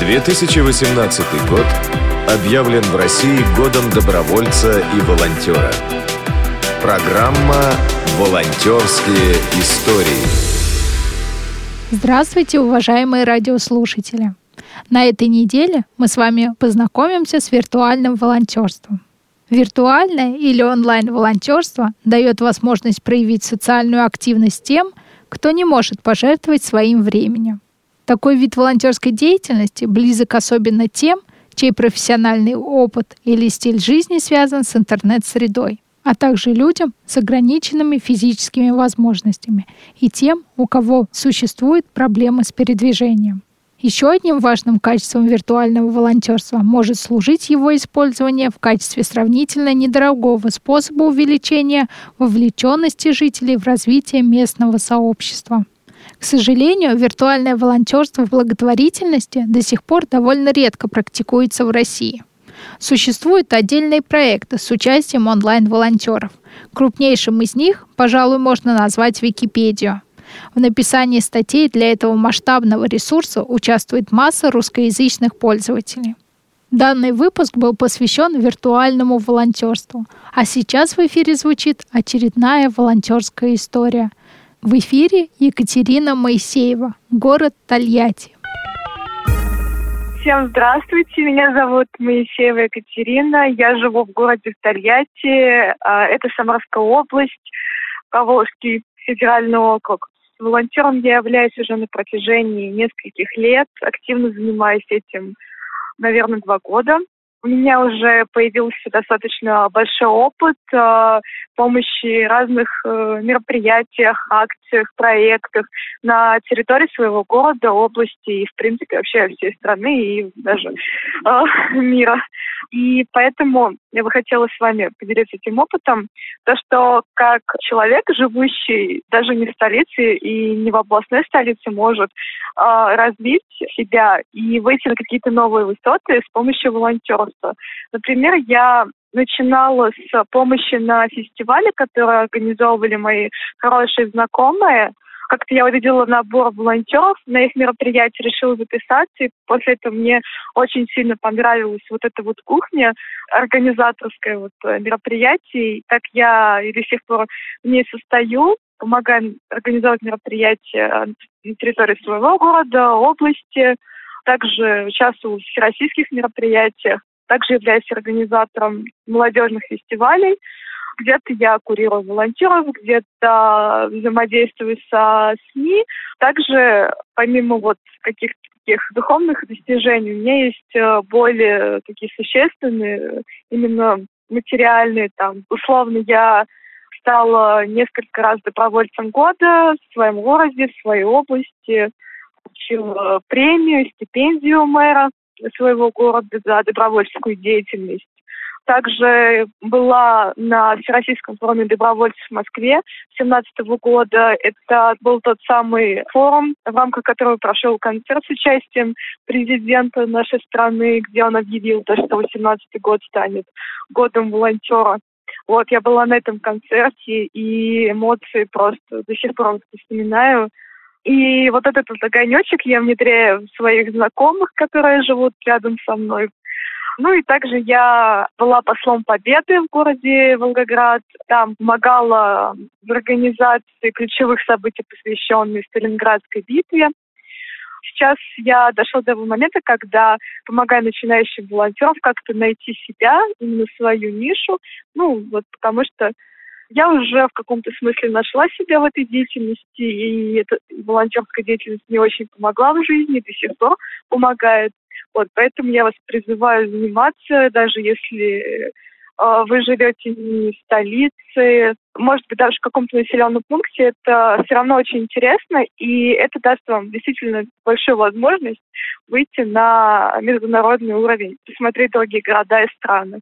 2018 год объявлен в России годом добровольца и волонтера. Программа «Волонтерские истории». Здравствуйте, уважаемые радиослушатели! На этой неделе мы с вами познакомимся с виртуальным волонтерством. Виртуальное или онлайн-волонтерство дает возможность проявить социальную активность тем, кто не может пожертвовать своим временем. Такой вид волонтерской деятельности близок особенно тем, чей профессиональный опыт или стиль жизни связан с интернет-средой, а также людям с ограниченными физическими возможностями и тем, у кого существуют проблемы с передвижением. Еще одним важным качеством виртуального волонтерства может служить его использование в качестве сравнительно недорогого способа увеличения вовлеченности жителей в развитие местного сообщества. К сожалению, виртуальное волонтерство в благотворительности до сих пор довольно редко практикуется в России. Существуют отдельные проекты с участием онлайн-волонтеров. Крупнейшим из них, пожалуй, можно назвать Википедию. В написании статей для этого масштабного ресурса участвует масса русскоязычных пользователей. Данный выпуск был посвящен виртуальному волонтерству, а сейчас в эфире звучит очередная волонтерская история – в эфире Екатерина Моисеева, город Тольятти. Всем здравствуйте, меня зовут Моисеева Екатерина, я живу в городе Тольятти, а, это Самарская область, Поволжский федеральный округ. Волонтером я являюсь уже на протяжении нескольких лет, активно занимаюсь этим, наверное, два года. У меня уже появился достаточно большой опыт э, помощи разных э, мероприятиях, акциях, проектах на территории своего города, области и, в принципе, вообще всей страны и даже э, мира. И поэтому я бы хотела с вами поделиться этим опытом. То, что как человек, живущий даже не в столице и не в областной столице, может э, развить себя и выйти на какие-то новые высоты с помощью волонтерства. Например, я начинала с помощи на фестивале, который организовывали мои хорошие знакомые. Как-то я увидела набор волонтеров на их мероприятие, решила записаться, и после этого мне очень сильно понравилась вот эта вот кухня организаторская вот э, мероприятий. Так я и до сих пор в ней состою, помогаю организовать мероприятия на территории своего города, области. Также участвую в всероссийских мероприятиях. Также являюсь организатором молодежных фестивалей. Где-то я курирую волонтеров, где-то взаимодействую со СМИ. Также, помимо вот каких-то таких духовных достижений, у меня есть э, более такие существенные, именно материальные. Там, условно, я стала несколько раз добровольцем года в своем городе, в своей области, получила премию, стипендию мэра своего города за добровольческую деятельность. Также была на Всероссийском форуме добровольцев в Москве 2017 года. Это был тот самый форум, в рамках которого прошел концерт с участием президента нашей страны, где он объявил, то, что 2018 год станет годом волонтера. Вот, я была на этом концерте, и эмоции просто до сих пор вспоминаю. И вот этот вот огонечек я внедряю в своих знакомых, которые живут рядом со мной. Ну и также я была послом Победы в городе Волгоград. Там помогала в организации ключевых событий, посвященных Сталинградской битве. Сейчас я дошла до того момента, когда помогаю начинающим волонтерам как-то найти себя, именно свою нишу. Ну, вот потому что я уже в каком-то смысле нашла себя в этой деятельности, и эта волонтерская деятельность мне очень помогла в жизни, до сих пор помогает. Вот, поэтому я вас призываю заниматься, даже если э, вы живете не в столице, может быть, даже в каком-то населенном пункте, это все равно очень интересно, и это даст вам действительно большую возможность выйти на международный уровень, посмотреть другие города и страны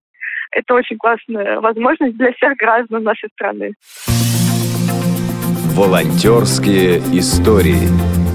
это очень классная возможность для всех граждан нашей страны. Волонтерские истории.